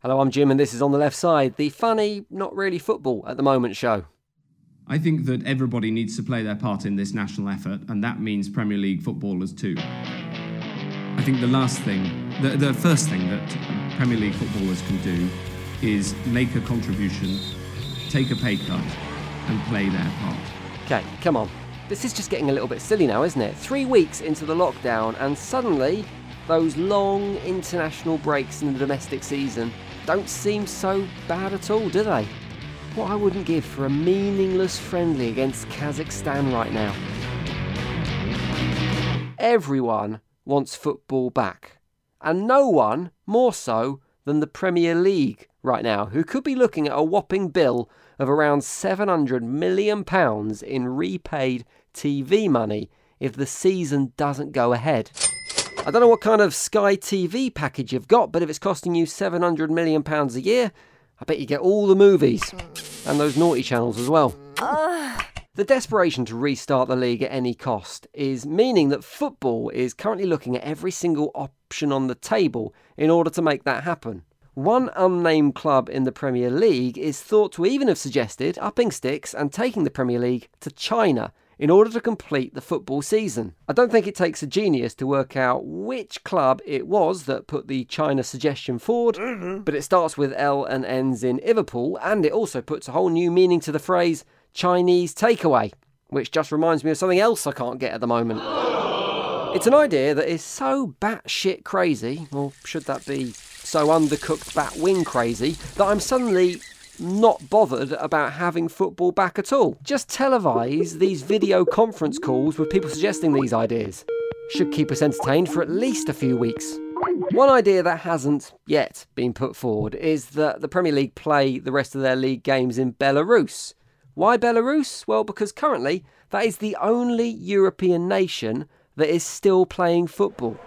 Hello, I'm Jim, and this is On the Left Side, the funny, not really football at the moment show. I think that everybody needs to play their part in this national effort, and that means Premier League footballers too. I think the last thing, the, the first thing that Premier League footballers can do is make a contribution, take a pay cut, and play their part. Okay, come on. This is just getting a little bit silly now, isn't it? Three weeks into the lockdown, and suddenly those long international breaks in the domestic season don't seem so bad at all, do they? What I wouldn't give for a meaningless friendly against Kazakhstan right now. Everyone wants football back, and no one more so than the Premier League right now, who could be looking at a whopping bill of around £700 million in repaid TV money if the season doesn't go ahead. I don't know what kind of Sky TV package you've got, but if it's costing you £700 million a year, I bet you get all the movies and those naughty channels as well. The desperation to restart the league at any cost is meaning that football is currently looking at every single option on the table in order to make that happen. One unnamed club in the Premier League is thought to even have suggested upping sticks and taking the Premier League to China in order to complete the football season. I don't think it takes a genius to work out which club it was that put the China suggestion forward, mm-hmm. but it starts with L and ends in Liverpool, and it also puts a whole new meaning to the phrase Chinese takeaway, which just reminds me of something else I can't get at the moment. It's an idea that is so batshit crazy, or should that be so undercooked bat wing crazy, that I'm suddenly not bothered about having football back at all. Just televise these video conference calls with people suggesting these ideas. Should keep us entertained for at least a few weeks. One idea that hasn't yet been put forward is that the Premier League play the rest of their league games in Belarus. Why Belarus? Well, because currently that is the only European nation that is still playing football.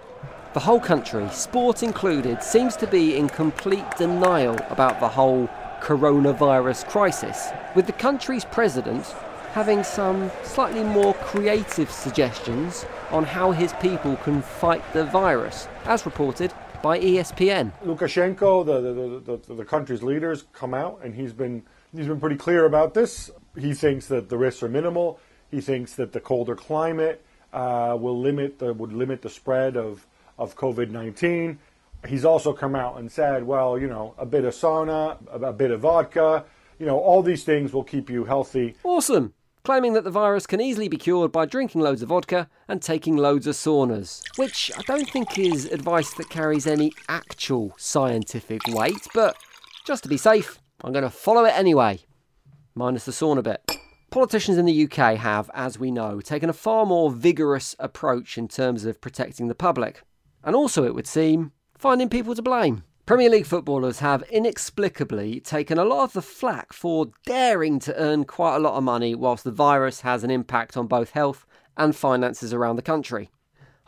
The whole country, sport included, seems to be in complete denial about the whole coronavirus crisis, with the country's president having some slightly more creative suggestions on how his people can fight the virus, as reported by ESPN. Lukashenko, the, the, the, the, country's leaders, come out and he's been he's been pretty clear about this. He thinks that the risks are minimal. He thinks that the colder climate uh, will limit the would limit the spread of of COVID nineteen he's also come out and said, well, you know, a bit of sauna, a bit of vodka, you know, all these things will keep you healthy. Awesome. Claiming that the virus can easily be cured by drinking loads of vodka and taking loads of saunas, which I don't think is advice that carries any actual scientific weight, but just to be safe, I'm going to follow it anyway. Minus the sauna bit. Politicians in the UK have, as we know, taken a far more vigorous approach in terms of protecting the public. And also, it would seem, finding people to blame. Premier League footballers have inexplicably taken a lot of the flack for daring to earn quite a lot of money whilst the virus has an impact on both health and finances around the country.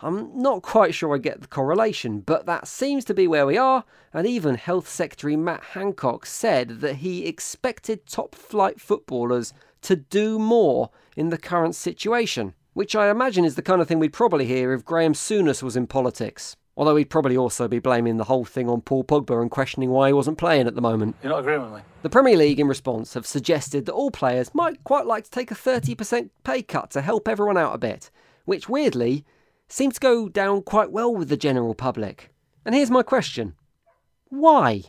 I'm not quite sure I get the correlation, but that seems to be where we are, and even Health Secretary Matt Hancock said that he expected top flight footballers to do more in the current situation, which I imagine is the kind of thing we'd probably hear if Graham Souness was in politics. Although he'd probably also be blaming the whole thing on Paul Pogba and questioning why he wasn't playing at the moment. You're not agreeing with me? The Premier League, in response, have suggested that all players might quite like to take a 30% pay cut to help everyone out a bit, which weirdly seems to go down quite well with the general public. And here's my question why?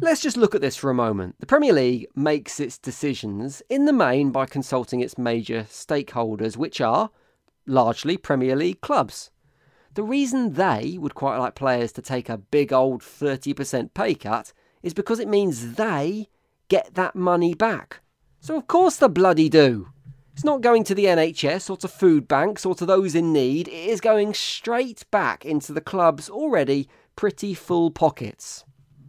Let's just look at this for a moment. The Premier League makes its decisions in the main by consulting its major stakeholders, which are largely Premier League clubs. The reason they would quite like players to take a big old 30% pay cut is because it means they get that money back. So, of course, the bloody do. It's not going to the NHS or to food banks or to those in need, it is going straight back into the club's already pretty full pockets.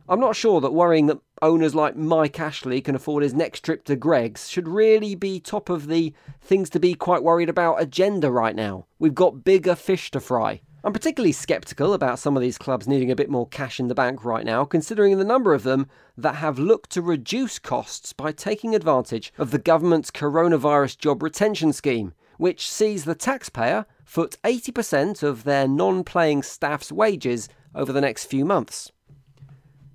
I'm not sure that worrying that owners like Mike Ashley can afford his next trip to Greggs should really be top of the things to be quite worried about agenda right now. We've got bigger fish to fry. I'm particularly sceptical about some of these clubs needing a bit more cash in the bank right now, considering the number of them that have looked to reduce costs by taking advantage of the government's coronavirus job retention scheme, which sees the taxpayer foot 80% of their non playing staff's wages over the next few months.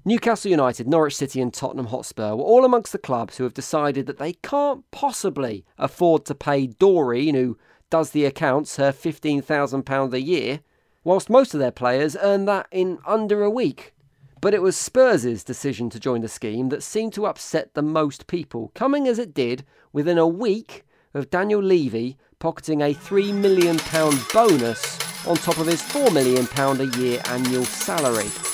Newcastle United, Norwich City, and Tottenham Hotspur were all amongst the clubs who have decided that they can't possibly afford to pay Doreen, who does the accounts, her £15,000 a year, whilst most of their players earned that in under a week. But it was Spurs' decision to join the scheme that seemed to upset the most people, coming as it did within a week of Daniel Levy pocketing a £3 million bonus on top of his £4 million a year annual salary.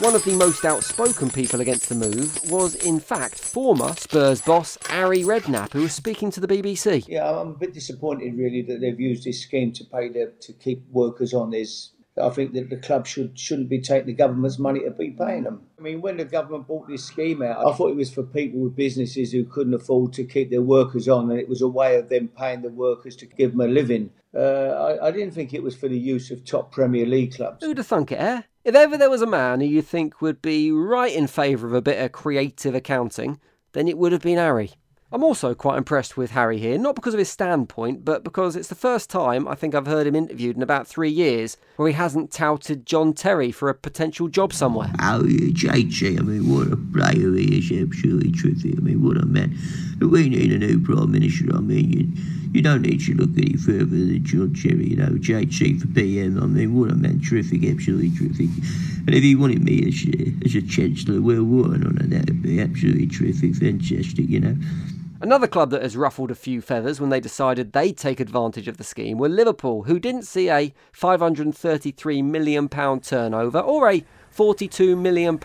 One of the most outspoken people against the move was, in fact, former Spurs boss Harry Redknapp, who was speaking to the BBC. Yeah, I'm a bit disappointed, really, that they've used this scheme to pay the, to keep workers on. There's I think that the club should shouldn't be taking the government's money to be paying them. I mean, when the government brought this scheme out, I thought it was for people with businesses who couldn't afford to keep their workers on, and it was a way of them paying the workers to give them a living. Uh, I, I, didn't think it was for the use of top Premier League clubs. Who'd have thunk it, eh? If ever there was a man who you think would be right in favour of a bit of creative accounting, then it would have been Harry. I'm also quite impressed with Harry here, not because of his standpoint, but because it's the first time I think I've heard him interviewed in about three years where he hasn't touted John Terry for a potential job somewhere. Oh, JT, I mean, what a player he is, absolutely terrific. I mean, what a man. We need a new Prime Minister, I mean, you, don't need to look any further than John Terry, you know, JT for PM, I mean, what a man, terrific, absolutely terrific. And if he wanted me as, uh, as a Chancellor, well, what on that would be absolutely terrific, fantastic, you know. Another club that has ruffled a few feathers when they decided they'd take advantage of the scheme were Liverpool, who didn't see a £533 million turnover or a £42 million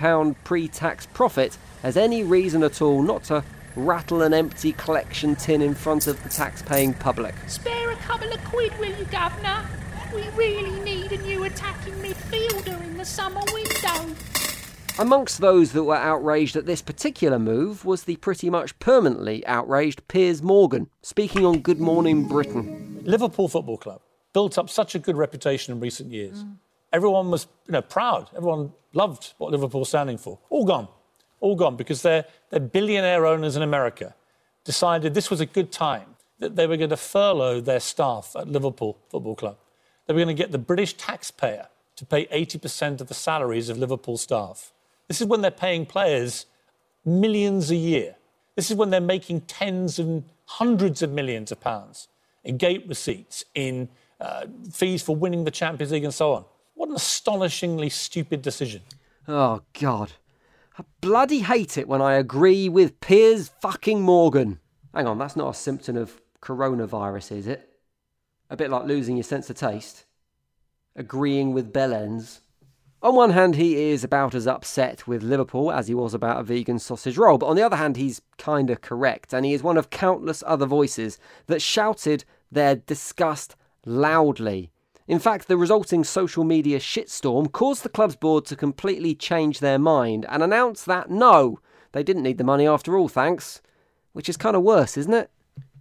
pre tax profit as any reason at all not to rattle an empty collection tin in front of the tax-paying public. Spare a couple of quid, will you, Governor? We really need a new attacking midfielder in the summer window. Amongst those that were outraged at this particular move was the pretty much permanently outraged Piers Morgan, speaking on Good Morning Britain. Liverpool Football Club built up such a good reputation in recent years. Mm. Everyone was you know, proud. Everyone loved what Liverpool was standing for. All gone. All gone because their, their billionaire owners in America decided this was a good time, that they were going to furlough their staff at Liverpool Football Club. They were going to get the British taxpayer to pay 80% of the salaries of Liverpool staff. This is when they're paying players millions a year. This is when they're making tens and hundreds of millions of pounds in gate receipts, in uh, fees for winning the Champions League, and so on. What an astonishingly stupid decision. Oh, God. I bloody hate it when I agree with Piers fucking Morgan. Hang on, that's not a symptom of coronavirus, is it? A bit like losing your sense of taste. Agreeing with Bellends. On one hand, he is about as upset with Liverpool as he was about a vegan sausage roll, but on the other hand, he's kinda correct, and he is one of countless other voices that shouted their disgust loudly. In fact, the resulting social media shitstorm caused the club's board to completely change their mind and announce that no, they didn't need the money after all, thanks. Which is kind of worse, isn't it?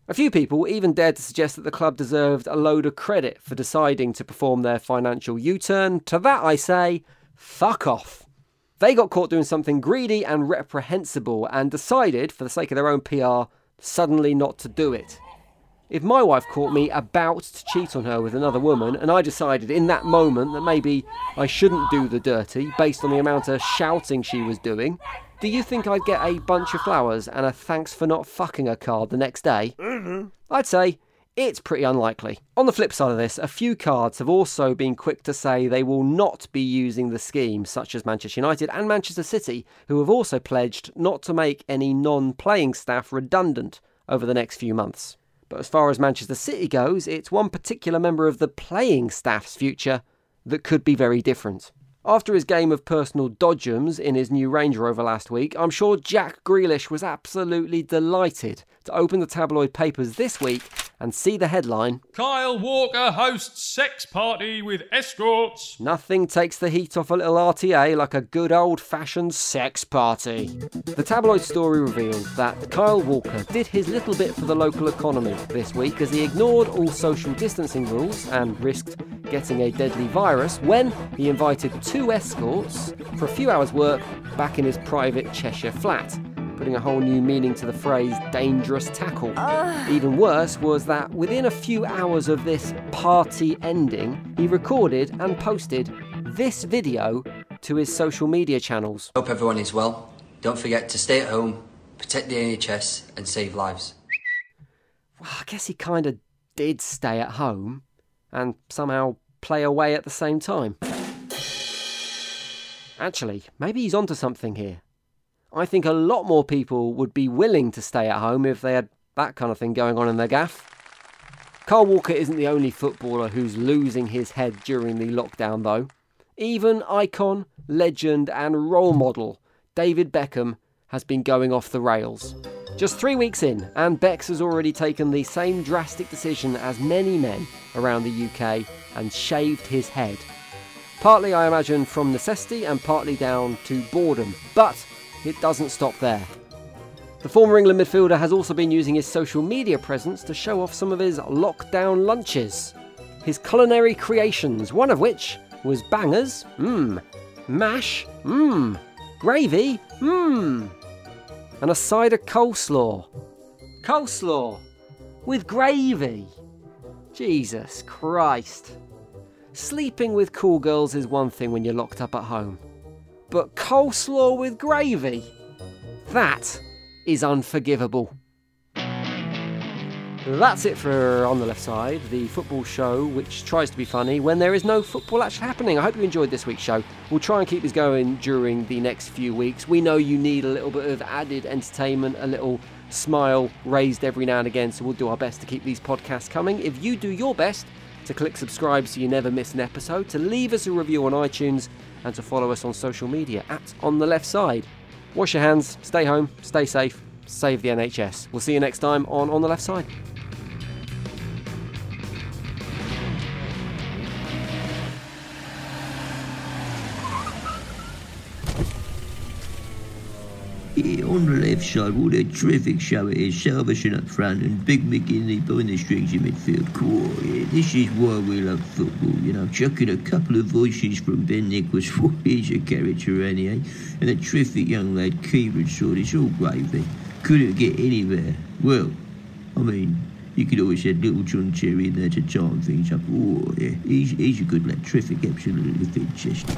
A few people even dared to suggest that the club deserved a load of credit for deciding to perform their financial U turn. To that I say, fuck off. They got caught doing something greedy and reprehensible and decided, for the sake of their own PR, suddenly not to do it. If my wife caught me about to cheat on her with another woman and I decided in that moment that maybe I shouldn't do the dirty based on the amount of shouting she was doing, do you think I'd get a bunch of flowers and a thanks for not fucking a card the next day? Mm-hmm. I'd say it's pretty unlikely. On the flip side of this, a few cards have also been quick to say they will not be using the scheme, such as Manchester United and Manchester City, who have also pledged not to make any non playing staff redundant over the next few months. But as far as Manchester City goes, it's one particular member of the playing staff's future that could be very different. After his game of personal dodgems in his new Range Rover last week, I'm sure Jack Grealish was absolutely delighted to open the tabloid papers this week and see the headline Kyle Walker hosts sex party with escorts. Nothing takes the heat off a little RTA like a good old fashioned sex party. The tabloid story revealed that Kyle Walker did his little bit for the local economy this week as he ignored all social distancing rules and risked getting a deadly virus when he invited two escorts for a few hours' work back in his private Cheshire flat putting a whole new meaning to the phrase dangerous tackle. Uh. Even worse was that within a few hours of this party ending, he recorded and posted this video to his social media channels. Hope everyone is well. Don't forget to stay at home, protect the NHS, and save lives. Well, I guess he kind of did stay at home and somehow play away at the same time. Actually, maybe he's onto something here. I think a lot more people would be willing to stay at home if they had that kind of thing going on in their gaff. Kyle Walker isn't the only footballer who's losing his head during the lockdown, though. Even icon, legend, and role model David Beckham has been going off the rails. Just three weeks in, and Bex has already taken the same drastic decision as many men around the UK and shaved his head. Partly, I imagine, from necessity and partly down to boredom, but it doesn't stop there. The former England midfielder has also been using his social media presence to show off some of his lockdown lunches. His culinary creations, one of which was bangers, mmm, mash, mmm, gravy, mmm, and a side of coleslaw. Coleslaw with gravy. Jesus Christ. Sleeping with cool girls is one thing when you're locked up at home. But coleslaw with gravy? That is unforgivable. That's it for On the Left Side, the football show which tries to be funny when there is no football actually happening. I hope you enjoyed this week's show. We'll try and keep this going during the next few weeks. We know you need a little bit of added entertainment, a little smile raised every now and again, so we'll do our best to keep these podcasts coming. If you do your best to click subscribe so you never miss an episode, to leave us a review on iTunes, and to follow us on social media at On the Left Side. Wash your hands, stay home, stay safe, save the NHS. We'll see you next time on On the Left Side. On the left side, what a terrific show it is. Salvation up front and Big McGinley behind the strings in midfield. Cool, yeah, this is why we love football, you know. Chucking a couple of voices from Ben Nicholas for he's a character, any, eh? And a terrific young lad, Kieran Sword, it's all gravy. Couldn't get anywhere. Well, I mean, you could always have little John Cherry in there to time things up. Oh, yeah, he's, he's a good lad, terrific, absolutely fantastic.